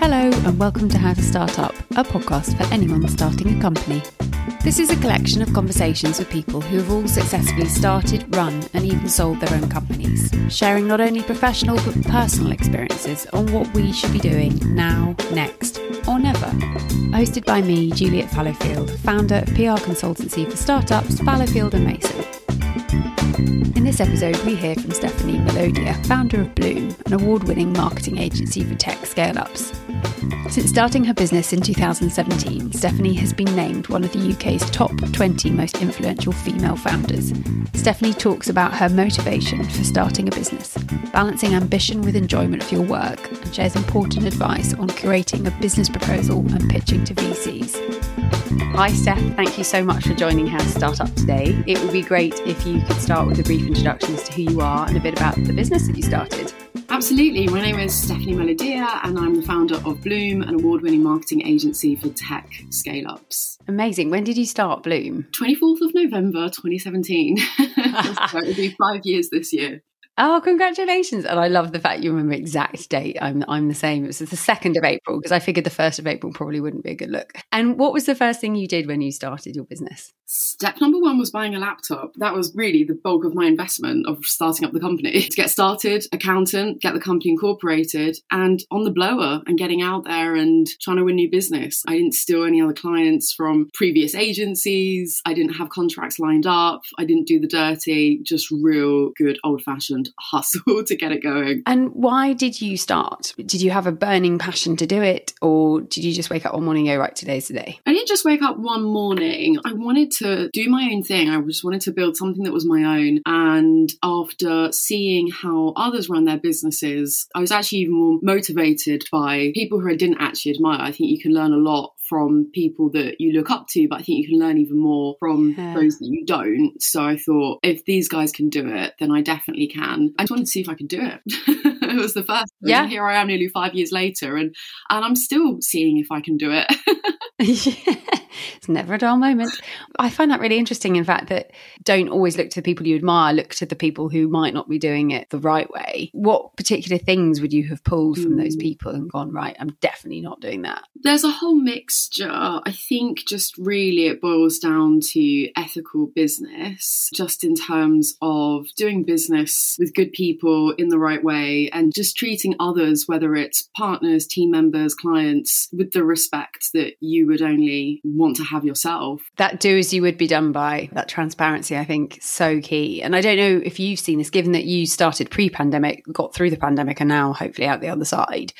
Hello, and welcome to How to Start Up, a podcast for anyone starting a company. This is a collection of conversations with people who have all successfully started, run, and even sold their own companies, sharing not only professional but personal experiences on what we should be doing now, next, or never. Hosted by me, Juliet Fallowfield, founder of PR consultancy for startups Fallowfield and Mason. This episode, we hear from Stephanie Melodia, founder of Bloom, an award winning marketing agency for tech scale ups. Since starting her business in 2017, Stephanie has been named one of the UK's top 20 most influential female founders. Stephanie talks about her motivation for starting a business, balancing ambition with enjoyment of your work, and shares important advice on curating a business proposal and pitching to VCs. Hi, Steph. Thank you so much for joining How to Start Up today. It would be great if you could start with a brief introduction as to who you are and a bit about the business that you started. Absolutely. My name is Stephanie Melodia, and I'm the founder of Bloom, an award winning marketing agency for tech scale ups. Amazing. When did you start Bloom? 24th of November 2017. so it'll be five years this year. Oh, congratulations. And I love the fact you remember exact date. I'm I'm the same. It was the 2nd of April because I figured the 1st of April probably wouldn't be a good look. And what was the first thing you did when you started your business? Step number one was buying a laptop. That was really the bulk of my investment of starting up the company. to get started, accountant, get the company incorporated, and on the blower and getting out there and trying to win new business. I didn't steal any other clients from previous agencies. I didn't have contracts lined up. I didn't do the dirty, just real good old fashioned hustle to get it going. And why did you start? Did you have a burning passion to do it, or did you just wake up one morning and go, right, today's the day? I didn't just wake up one morning. I wanted to do my own thing. I just wanted to build something that was my own. And after seeing how others run their businesses, I was actually even more motivated by people who I didn't actually admire. I think you can learn a lot from people that you look up to, but I think you can learn even more from yeah. those that you don't. So I thought, if these guys can do it, then I definitely can. I just wanted to see if I could do it. it was the first. Yeah. Here I am, nearly five years later, and and I'm still seeing if I can do it. yeah. It's never a dull moment. I find that really interesting, in fact, that don't always look to the people you admire, look to the people who might not be doing it the right way. What particular things would you have pulled from those hmm. people and gone, right, I'm definitely not doing that? There's a whole mixture. I think just really it boils down to ethical business, just in terms of doing business with good people in the right way and just treating others, whether it's partners, team members, clients, with the respect that you would only want to have yourself. That do as you would be done by, that transparency, I think, so key. And I don't know if you've seen this, given that you started pre pandemic, got through the pandemic, and now hopefully out the other side.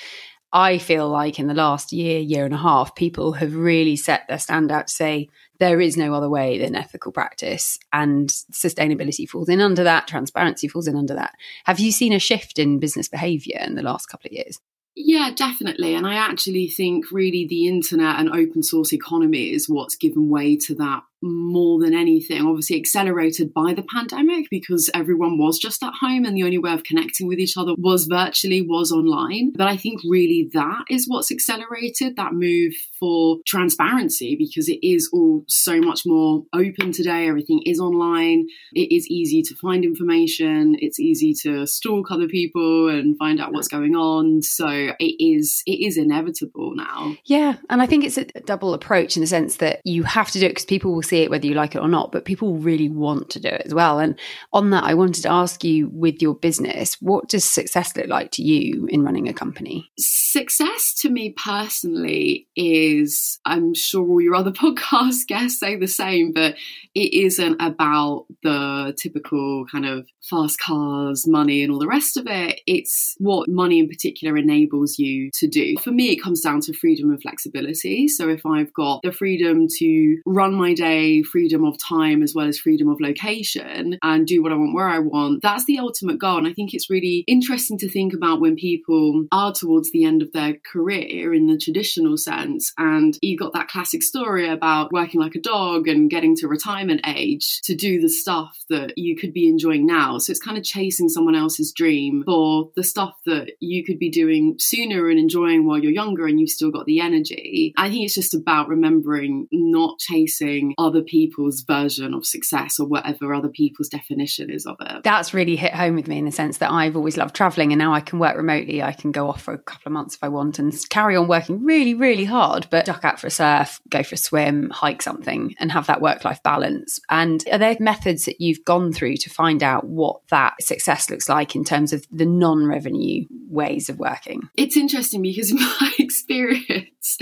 I feel like in the last year, year and a half, people have really set their stand out to say there is no other way than ethical practice and sustainability falls in under that, transparency falls in under that. Have you seen a shift in business behavior in the last couple of years? Yeah, definitely. And I actually think really the internet and open source economy is what's given way to that more than anything, obviously accelerated by the pandemic because everyone was just at home and the only way of connecting with each other was virtually, was online. But I think really that is what's accelerated that move for transparency because it is all so much more open today. Everything is online. It is easy to find information. It's easy to stalk other people and find out what's going on. So it is, it is inevitable now. Yeah. And I think it's a double approach in the sense that you have to do it because people will see it whether you like it or not, but people really want to do it as well. And on that, I wanted to ask you with your business, what does success look like to you in running a company? Success to me personally is, I'm sure all your other podcast guests say the same, but it isn't about the typical kind of fast cars, money, and all the rest of it. It's what money in particular enables you to do. For me, it comes down to freedom and flexibility. So if I've got the freedom to run my day freedom of time as well as freedom of location and do what I want where I want. That's the ultimate goal. And I think it's really interesting to think about when people are towards the end of their career in the traditional sense. And you got that classic story about working like a dog and getting to retirement age to do the stuff that you could be enjoying now. So it's kind of chasing someone else's dream for the stuff that you could be doing sooner and enjoying while you're younger and you've still got the energy. I think it's just about remembering not chasing other people's version of success or whatever other people's definition is of it. That's really hit home with me in the sense that I've always loved traveling and now I can work remotely. I can go off for a couple of months if I want and carry on working really, really hard, but duck out for a surf, go for a swim, hike something, and have that work life balance. And are there methods that you've gone through to find out what that success looks like in terms of the non revenue ways of working? It's interesting because, in my experience,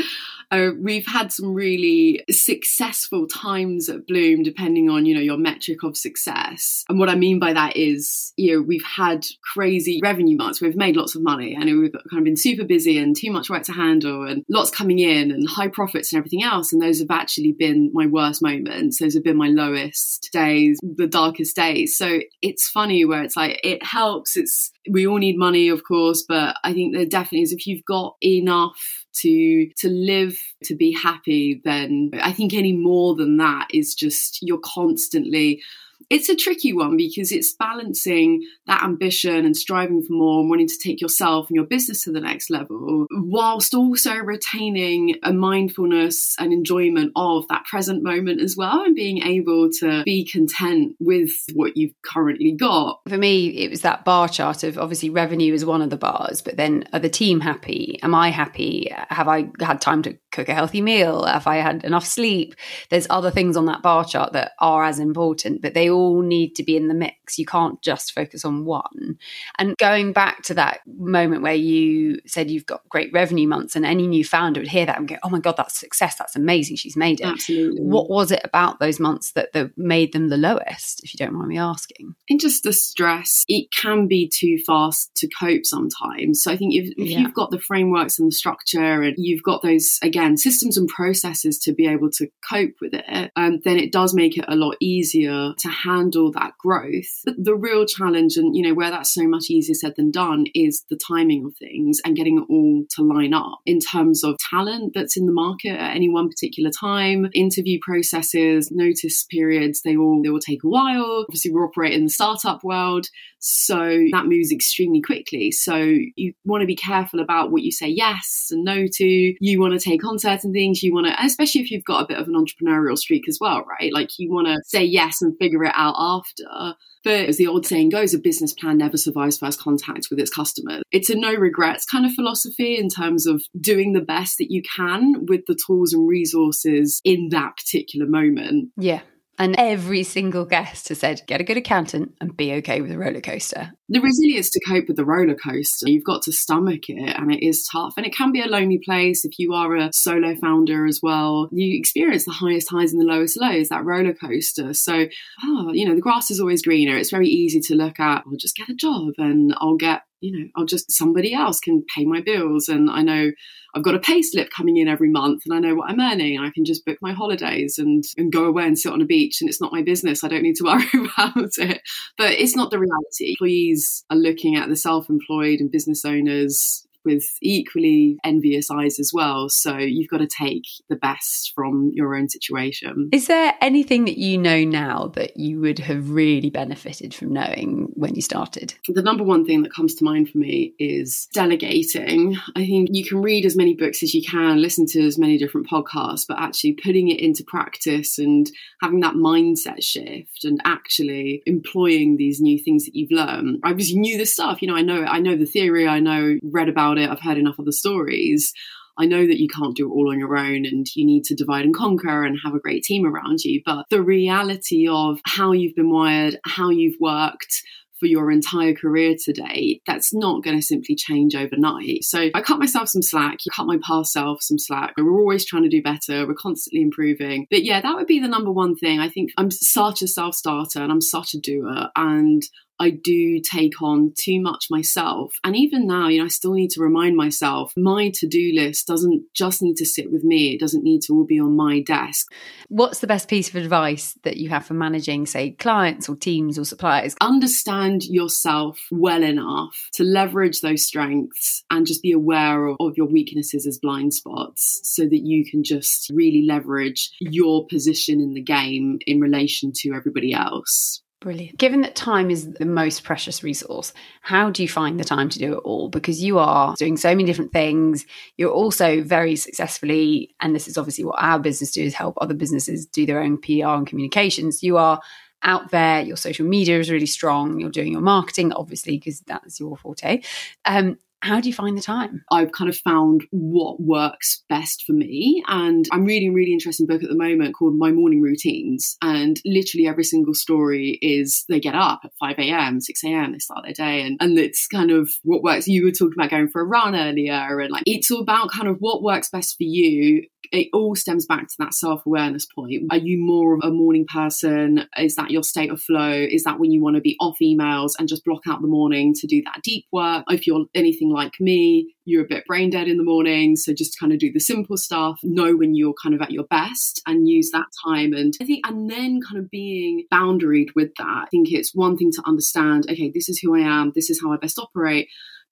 uh, we've had some really successful times at Bloom, depending on you know your metric of success. And what I mean by that is, you know, we've had crazy revenue months. We've made lots of money, and we've kind of been super busy and too much work to handle, and lots coming in, and high profits and everything else. And those have actually been my worst moments. Those have been my lowest days, the darkest days. So it's funny where it's like it helps. It's we all need money, of course, but I think there definitely is if you've got enough to to live to be happy then i think any more than that is just you're constantly it's a tricky one because it's balancing that ambition and striving for more and wanting to take yourself and your business to the next level, whilst also retaining a mindfulness and enjoyment of that present moment as well, and being able to be content with what you've currently got. For me, it was that bar chart of obviously revenue is one of the bars, but then are the team happy? Am I happy? Have I had time to cook a healthy meal? Have I had enough sleep? There's other things on that bar chart that are as important, but they all need to be in the mix. You can't just focus on one. And going back to that moment where you said you've got great revenue months, and any new founder would hear that and go, "Oh my god, that's success! That's amazing! She's made it." Absolutely. What was it about those months that, that made them the lowest? If you don't mind me asking. And just the stress. It can be too fast to cope sometimes. So I think if, if yeah. you've got the frameworks and the structure, and you've got those again systems and processes to be able to cope with it, um, then it does make it a lot easier to handle that growth. The, real challenge, and you know, where that's so much easier said than done, is the timing of things and getting it all to line up in terms of talent that's in the market at any one particular time, interview processes, notice periods. They all they will take a while. Obviously, we operate in the startup world, so that moves extremely quickly. So you want to be careful about what you say yes and no to. You want to take on certain things. You want to, especially if you've got a bit of an entrepreneurial streak as well, right? Like you want to say yes and figure it out after. But as the old saying goes, a business plan never survives first contact with its customers. It's a no regrets kind of philosophy in terms of doing the best that you can with the tools and resources in that particular moment. Yeah. And every single guest has said, get a good accountant and be okay with a roller coaster. The resilience to cope with the roller coaster, you've got to stomach it, and it is tough. And it can be a lonely place if you are a solo founder as well. You experience the highest highs and the lowest lows, that roller coaster. So, oh, you know, the grass is always greener. It's very easy to look at, I'll just get a job and I'll get you know, I'll just somebody else can pay my bills, and I know I've got a pay slip coming in every month, and I know what I'm earning. I can just book my holidays and and go away and sit on a beach, and it's not my business. I don't need to worry about it. But it's not the reality. Employees are looking at the self-employed and business owners with equally envious eyes as well. So you've got to take the best from your own situation. Is there anything that you know now that you would have really benefited from knowing when you started? The number one thing that comes to mind for me is delegating. I think you can read as many books as you can, listen to as many different podcasts, but actually putting it into practice and having that mindset shift and actually employing these new things that you've learned. I obviously knew this stuff, you know, I know I know the theory, I know read about it, I've heard enough of the stories. I know that you can't do it all on your own and you need to divide and conquer and have a great team around you. But the reality of how you've been wired, how you've worked, for your entire career today, that's not going to simply change overnight. So I cut myself some slack, you cut my past self some slack. We're always trying to do better, we're constantly improving. But yeah, that would be the number one thing. I think I'm such a self starter and I'm such a doer. And I do take on too much myself. And even now, you know, I still need to remind myself my to do list doesn't just need to sit with me, it doesn't need to all be on my desk. What's the best piece of advice that you have for managing, say, clients or teams or suppliers? Understand yourself well enough to leverage those strengths and just be aware of, of your weaknesses as blind spots so that you can just really leverage your position in the game in relation to everybody else. Brilliant. Given that time is the most precious resource, how do you find the time to do it all? Because you are doing so many different things. You're also very successfully, and this is obviously what our business do is help other businesses do their own PR and communications. You are out there, your social media is really strong, you're doing your marketing, obviously, because that's your forte. Um, how do you find the time? I've kind of found what works best for me. And I'm reading a really interesting book at the moment called My Morning Routines. And literally every single story is they get up at 5 a.m., 6 a.m., they start their day. And, and it's kind of what works. You were talking about going for a run earlier. And like, it's all about kind of what works best for you it all stems back to that self awareness point. Are you more of a morning person? Is that your state of flow? Is that when you want to be off emails and just block out the morning to do that deep work? If you're anything like me, you're a bit brain dead in the morning. So just kind of do the simple stuff, know when you're kind of at your best and use that time. And I think, and then kind of being boundaried with that. I think it's one thing to understand, okay, this is who I am, this is how I best operate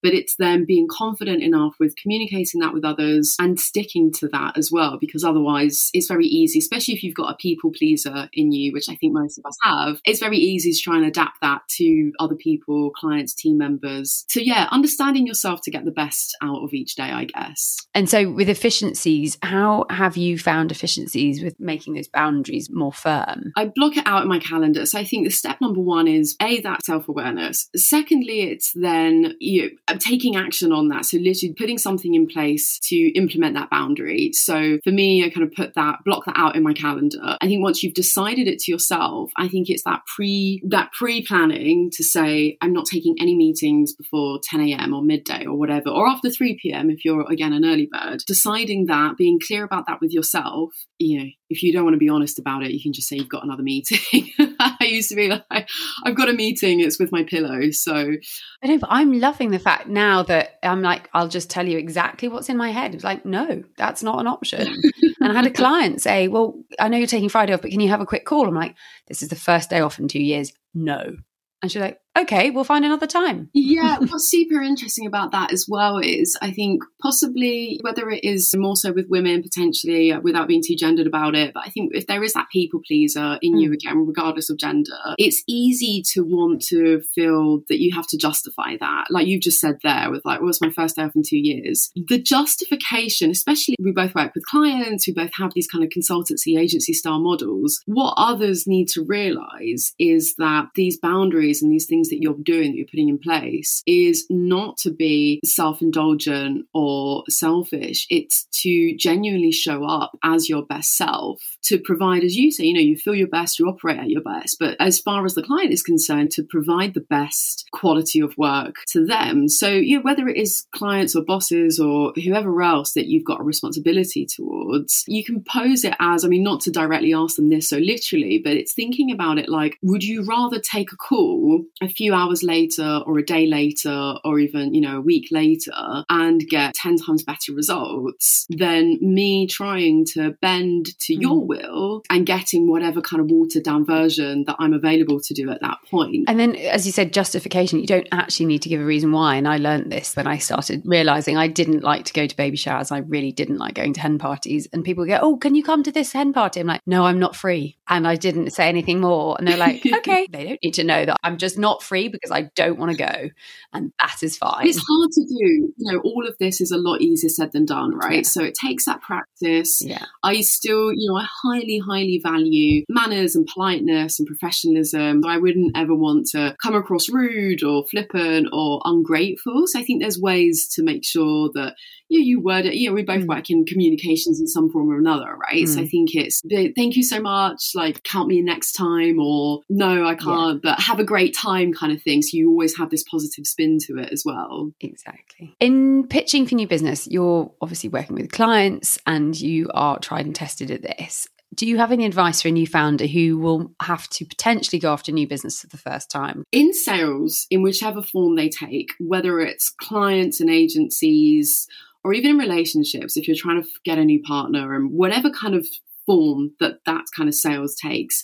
but it's them being confident enough with communicating that with others and sticking to that as well, because otherwise it's very easy, especially if you've got a people pleaser in you, which I think most of us have. It's very easy to try and adapt that to other people, clients, team members. So, yeah, understanding yourself to get the best out of each day, I guess. And so, with efficiencies, how have you found efficiencies with making those boundaries more firm? I block it out in my calendar. So, I think the step number one is A, that self awareness. Secondly, it's then you I'm taking action on that. So literally putting something in place to implement that boundary. So for me, I kind of put that, block that out in my calendar. I think once you've decided it to yourself, I think it's that pre, that pre-planning to say, I'm not taking any meetings before 10 a.m. or midday or whatever, or after 3 p.m. if you're again an early bird. Deciding that, being clear about that with yourself, you know, if you don't want to be honest about it, you can just say you've got another meeting. I used to be like, I've got a meeting, it's with my pillow. So I know, but I'm loving the fact now that I'm like, I'll just tell you exactly what's in my head. It's like, no, that's not an option. and I had a client say, Well, I know you're taking Friday off, but can you have a quick call? I'm like, This is the first day off in two years. No. And she's like, okay, we'll find another time. yeah, what's super interesting about that as well is I think possibly whether it is more so with women potentially uh, without being too gendered about it, but I think if there is that people pleaser in mm. you again, regardless of gender, it's easy to want to feel that you have to justify that. Like you've just said there with like, well, it's my first day off in two years. The justification, especially we both work with clients, we both have these kind of consultancy agency style models. What others need to realize is that these boundaries and these things things that you're doing, that you're putting in place, is not to be self indulgent or selfish. It's to genuinely show up as your best self, to provide, as you say, you know, you feel your best, you operate at your best. But as far as the client is concerned, to provide the best quality of work to them. So, you know, whether it is clients or bosses or whoever else that you've got a responsibility towards, you can pose it as, I mean, not to directly ask them this so literally, but it's thinking about it like, would you rather take a call few hours later or a day later or even, you know, a week later and get 10 times better results than me trying to bend to mm. your will and getting whatever kind of watered down version that I'm available to do at that point. And then, as you said, justification, you don't actually need to give a reason why. And I learned this when I started realizing I didn't like to go to baby showers. I really didn't like going to hen parties. And people go, Oh, can you come to this hen party? I'm like, No, I'm not free. And I didn't say anything more. And they're like, Okay, they don't need to know that I'm just not free because I don't want to go. And that is fine. It's hard to do. You know, all of this is a lot easier said than done, right? Yeah. So it takes that practice. Yeah. I still, you know, I highly, highly value manners and politeness and professionalism. I wouldn't ever want to come across rude or flippant or ungrateful. So I think there's ways to make sure that you, you word it. You know, we both mm. work in communications in some form or another, right? Mm. So I mm. think it's thank you so much, like count me in next time, or no, I can't, yeah. but have a great time kind of thing. So you always have this positive spin to it as well. Exactly. In pitching for new business, you're obviously working with clients and you are tried and tested at this. Do you have any advice for a new founder who will have to potentially go after new business for the first time? In sales, in whichever form they take, whether it's clients and agencies or even in relationships, if you're trying to get a new partner and whatever kind of form that that kind of sales takes,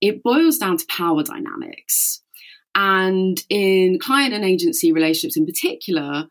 it boils down to power dynamics. And in client and agency relationships in particular,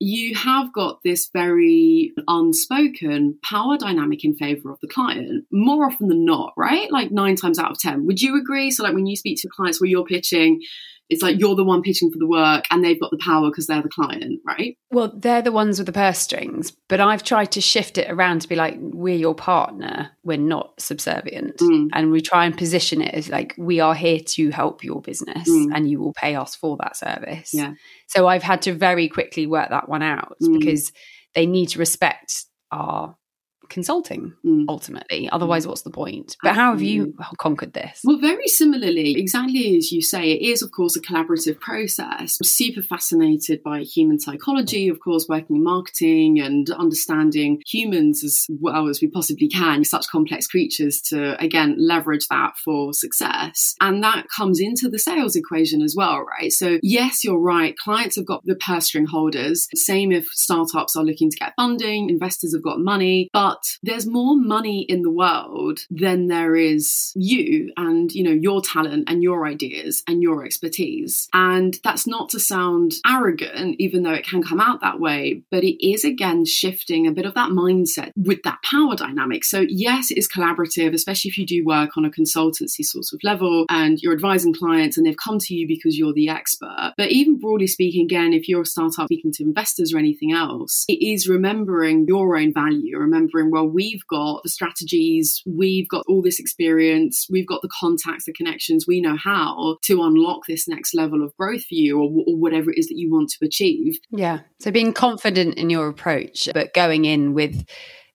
you have got this very unspoken power dynamic in favor of the client more often than not, right? Like nine times out of 10. Would you agree? So, like when you speak to clients where you're pitching, it's like you're the one pitching for the work and they've got the power because they're the client, right? Well, they're the ones with the purse strings, but I've tried to shift it around to be like, we're your partner, we're not subservient. Mm. And we try and position it as like, we are here to help your business mm. and you will pay us for that service. Yeah. So I've had to very quickly work that one out mm. because they need to respect our consulting mm. ultimately. Otherwise, mm. what's the point? But how have you conquered this? Well, very similarly, exactly as you say, it is, of course, a collaborative process. I'm super fascinated by human psychology, of course, working in marketing and understanding humans as well as we possibly can, such complex creatures to, again, leverage that for success. And that comes into the sales equation as well, right? So, yes, you're right. Clients have got the purse string holders. Same if startups are looking to get funding, investors have got money, but but there's more money in the world than there is you and, you know, your talent and your ideas and your expertise. And that's not to sound arrogant, even though it can come out that way, but it is again shifting a bit of that mindset with that power dynamic. So, yes, it is collaborative, especially if you do work on a consultancy sort of level and you're advising clients and they've come to you because you're the expert. But even broadly speaking, again, if you're a startup speaking to investors or anything else, it is remembering your own value, remembering well, we've got the strategies, we've got all this experience, we've got the contacts, the connections, we know how to unlock this next level of growth for you or, or whatever it is that you want to achieve. Yeah. So being confident in your approach, but going in with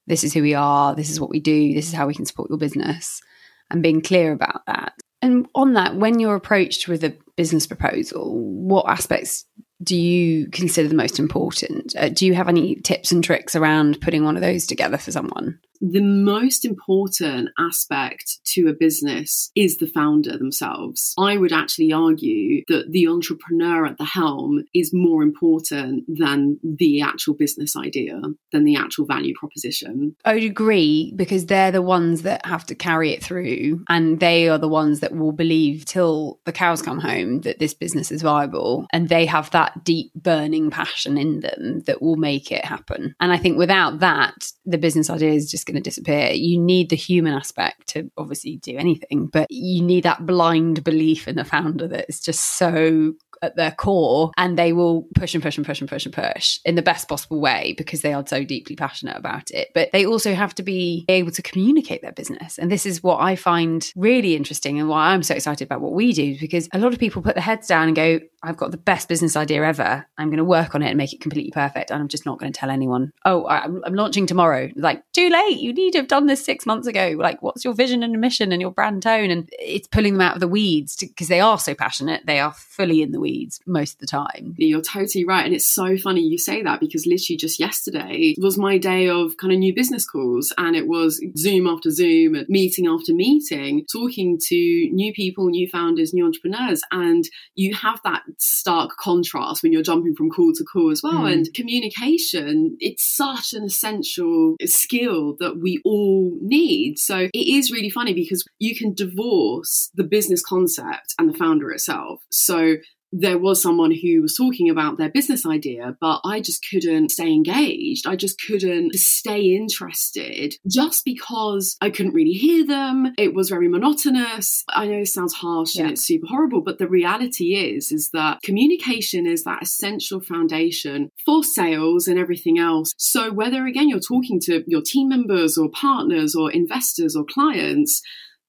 this is who we are, this is what we do, this is how we can support your business, and being clear about that. And on that, when you're approached with a business proposal, what aspects do you consider the most important? Uh, do you have any tips and tricks around putting one of those together for someone? The most important aspect to a business is the founder themselves. I would actually argue that the entrepreneur at the helm is more important than the actual business idea, than the actual value proposition. I would agree because they're the ones that have to carry it through and they are the ones that will believe till the cows come home that this business is viable and they have that deep burning passion in them that will make it happen. And I think without that, the business idea is just going to disappear. You need the human aspect to obviously do anything, but you need that blind belief in the founder that is just so at their core and they will push and push and push and push and push in the best possible way because they are so deeply passionate about it. But they also have to be able to communicate their business. And this is what I find really interesting and why I'm so excited about what we do because a lot of people put their heads down and go, I've got the best business idea ever. I'm going to work on it and make it completely perfect. And I'm just not going to tell anyone, oh, I'm, I'm launching tomorrow. Like, too late. You need to have done this six months ago. Like, what's your vision and mission and your brand tone? And it's pulling them out of the weeds because they are so passionate. They are fully in the weeds most of the time. You're totally right. And it's so funny you say that because literally just yesterday was my day of kind of new business calls and it was Zoom after Zoom meeting after meeting, talking to new people, new founders, new entrepreneurs. And you have that stark contrast when you're jumping from call to call as well. Mm. And communication, it's such an essential skill that we all need. So it is really funny because you can divorce the business concept and the founder itself. So there was someone who was talking about their business idea, but I just couldn't stay engaged. I just couldn't stay interested just because I couldn't really hear them. It was very monotonous. I know it sounds harsh yeah. and it's super horrible, but the reality is, is that communication is that essential foundation for sales and everything else. So whether again you're talking to your team members or partners or investors or clients,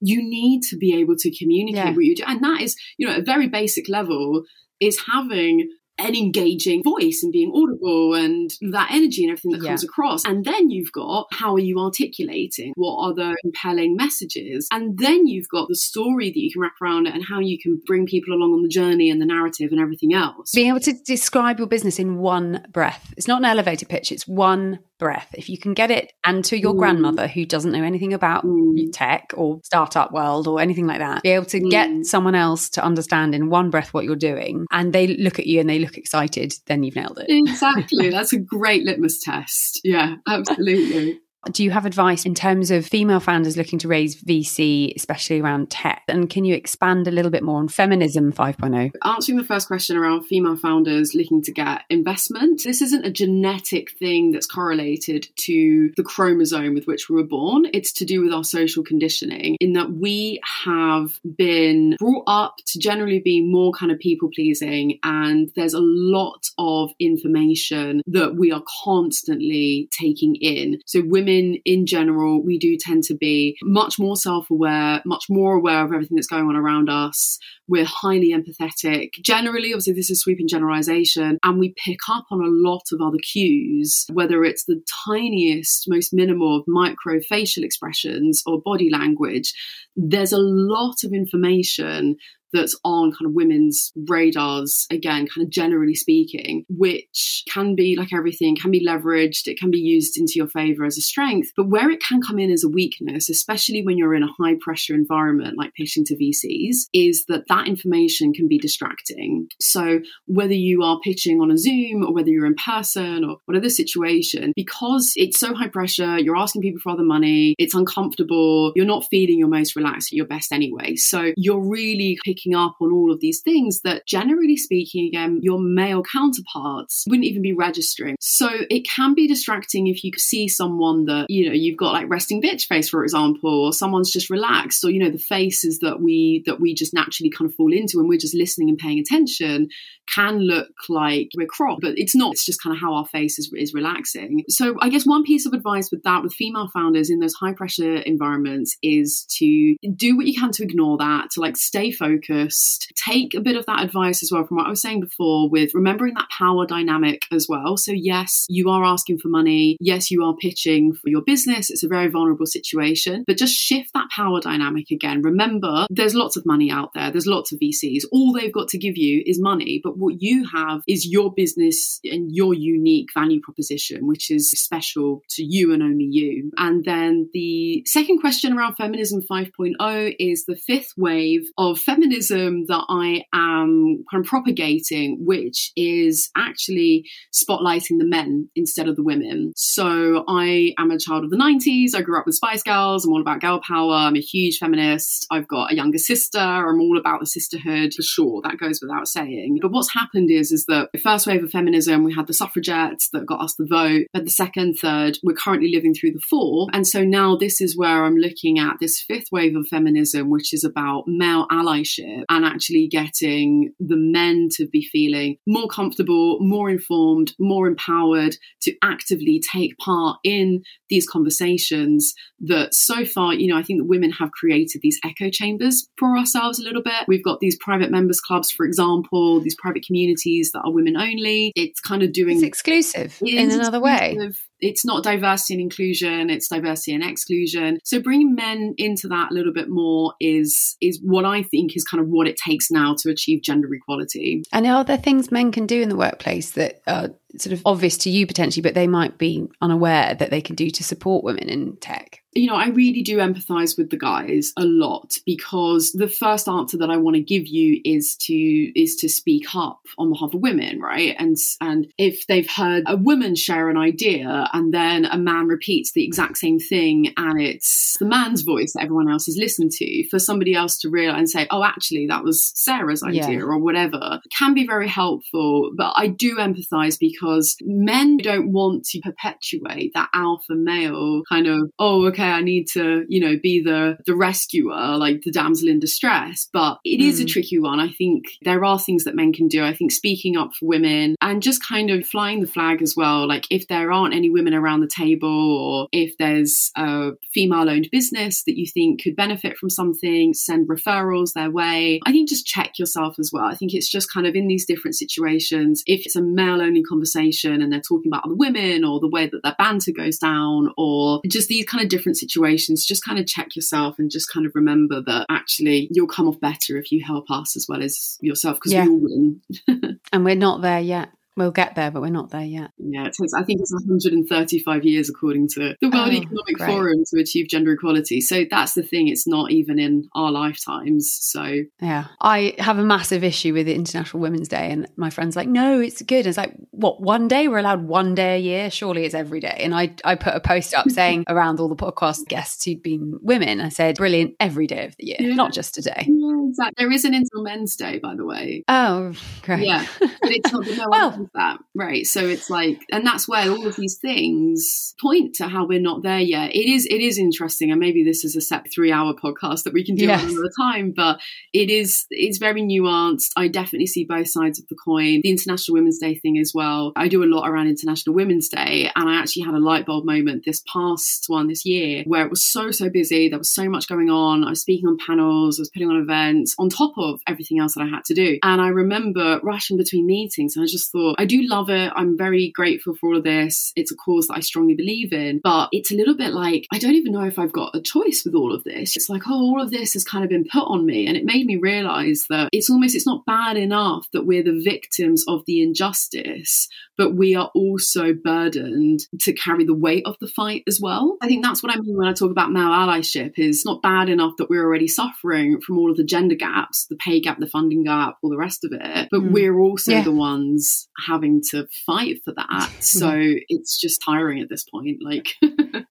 you need to be able to communicate yeah. what you do. And that is, you know, a very basic level is having an engaging voice and being audible and that energy and everything that yeah. comes across. And then you've got how are you articulating? What are the compelling messages? And then you've got the story that you can wrap around it and how you can bring people along on the journey and the narrative and everything else. Being able to describe your business in one breath. It's not an elevator pitch, it's one breath. If you can get it and to your mm. grandmother who doesn't know anything about mm. tech or startup world or anything like that, be able to mm. get someone else to understand in one breath what you're doing and they look at you and they look excited, then you've nailed it. Exactly. That's a great litmus test. Yeah, absolutely. Do you have advice in terms of female founders looking to raise VC, especially around tech? And can you expand a little bit more on feminism 5.0? Answering the first question around female founders looking to get investment, this isn't a genetic thing that's correlated to the chromosome with which we were born. It's to do with our social conditioning, in that we have been brought up to generally be more kind of people pleasing, and there's a lot of information that we are constantly taking in. So, women in general, we do tend to be much more self aware, much more aware of everything that's going on around us. We're highly empathetic. Generally, obviously, this is sweeping generalization, and we pick up on a lot of other cues, whether it's the tiniest, most minimal of micro facial expressions or body language. There's a lot of information that's on kind of women's radars, again, kind of generally speaking, which can be like everything, can be leveraged, it can be used into your favor as a strength. But where it can come in as a weakness, especially when you're in a high pressure environment like pitching to VCs, is that that information can be distracting. So whether you are pitching on a Zoom or whether you're in person or whatever situation, because it's so high pressure, you're asking people for other money, it's uncomfortable, you're not feeling your most relaxed at your best anyway. So you're really picking picking up on all of these things that generally speaking, again, your male counterparts wouldn't even be registering. So it can be distracting if you see someone that, you know, you've got like resting bitch face, for example, or someone's just relaxed, or, you know, the faces that we that we just naturally kind of fall into when we're just listening and paying attention can look like we're cropped, but it's not. It's just kind of how our face is, is relaxing. So I guess one piece of advice with that, with female founders in those high pressure environments is to do what you can to ignore that, to like stay focused focused. Take a bit of that advice as well from what I was saying before with remembering that power dynamic as well. So, yes, you are asking for money. Yes, you are pitching for your business. It's a very vulnerable situation, but just shift that power dynamic again. Remember, there's lots of money out there, there's lots of VCs. All they've got to give you is money, but what you have is your business and your unique value proposition, which is special to you and only you. And then the second question around Feminism 5.0 is the fifth wave of feminism that I am kind of propagating, which is actually spotlighting the men instead of the women. So I am a child of the 90s. I grew up with Spice Girls. I'm all about girl power. I'm a huge feminist. I've got a younger sister. I'm all about the sisterhood for sure. That goes without saying. But what's happened is, is that the first wave of feminism, we had the suffragettes that got us the vote. But the second, third, we're currently living through the fourth. And so now this is where I'm looking at this fifth wave of feminism, which is about male allyship and actually getting the men to be feeling more comfortable, more informed, more empowered to actively take part in these conversations that so far, you know, I think that women have created these echo chambers for ourselves a little bit. We've got these private members clubs, for example, these private communities that are women only. It's kind of doing it's exclusive in another exclusive. way it's not diversity and inclusion it's diversity and exclusion. So bringing men into that a little bit more is is what i think is kind of what it takes now to achieve gender equality. And are there things men can do in the workplace that are sort of obvious to you potentially but they might be unaware that they can do to support women in tech you know, I really do empathize with the guys a lot because the first answer that I want to give you is to is to speak up on behalf of women, right? And and if they've heard a woman share an idea and then a man repeats the exact same thing and it's the man's voice that everyone else has listened to, for somebody else to realize and say, "Oh, actually, that was Sarah's idea," yeah. or whatever, can be very helpful. But I do empathize because men don't want to perpetuate that alpha male kind of, "Oh, okay." okay, I need to, you know, be the the rescuer, like the damsel in distress. But it mm. is a mm. tricky one. I think there are things that men can do. I think speaking up for women and just kind of flying the flag as well. Like if there aren't any women around the table, or if there's a female owned business that you think could benefit from something, send referrals their way. I think just check yourself as well. I think it's just kind of in these different situations. If it's a male only conversation and they're talking about other women or the way that their banter goes down, or just these kind of different different situations, just kind of check yourself and just kind of remember that actually you'll come off better if you help us as well as yourself because yeah. we all win. and we're not there yet. We'll get there, but we're not there yet. Yeah, it takes, I think it's 135 years, according to the World oh, Economic great. Forum, to achieve gender equality. So that's the thing, it's not even in our lifetimes. So, yeah, I have a massive issue with International Women's Day, and my friend's like, no, it's good. It's like, what one day we're allowed one day a year. Surely it's every day. And I I put a post up saying around all the podcast guests who'd been women. I said brilliant every day of the year, yeah. not just today. Yeah, exactly. There is an International Men's Day, by the way. Oh, great. Yeah, but it's not. No well, one that right. So it's like, and that's where all of these things point to how we're not there yet. It is. It is interesting, and maybe this is a set three-hour podcast that we can do yes. another time. But it is. It's very nuanced. I definitely see both sides of the coin. The International Women's Day thing as well. I do a lot around International Women's Day, and I actually had a light bulb moment this past one this year where it was so so busy. There was so much going on. I was speaking on panels. I was putting on events on top of everything else that I had to do. And I remember rushing between meetings, and I just thought, I do love it. I'm very grateful for all of this. It's a cause that I strongly believe in, but it's a little bit like I don't even know if I've got a choice with all of this. It's like, oh, all of this has kind of been put on me, and it made me realize that it's almost it's not bad enough that we're the victims of the injustice, but we are also burdened to carry the weight of the fight as well. I think that's what I mean when I talk about male allyship is not bad enough that we're already suffering from all of the gender gaps, the pay gap, the funding gap, all the rest of it, but mm. we're also yeah. the ones having to fight for that. So it's just tiring at this point. Like,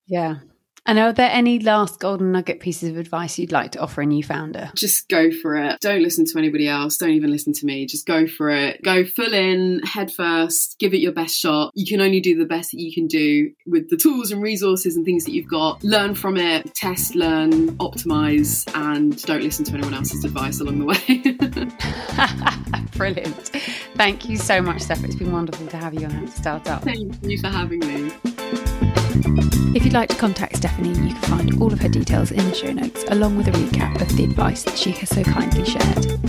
yeah. And are there any last golden nugget pieces of advice you'd like to offer a new founder? Just go for it. Don't listen to anybody else. Don't even listen to me. Just go for it. Go full in, head first, give it your best shot. You can only do the best that you can do with the tools and resources and things that you've got. Learn from it, test, learn, optimize, and don't listen to anyone else's advice along the way. Brilliant. Thank you so much, Steph. It's been wonderful to have you on Startup. Thank you for having me. If you'd like to contact Stephanie, you can find all of her details in the show notes, along with a recap of the advice that she has so kindly shared.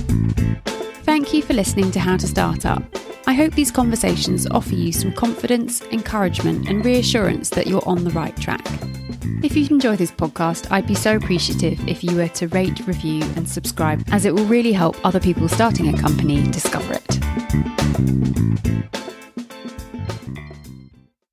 Thank you for listening to How to Start Up. I hope these conversations offer you some confidence, encouragement, and reassurance that you're on the right track. If you enjoy this podcast, I'd be so appreciative if you were to rate, review, and subscribe, as it will really help other people starting a company discover it.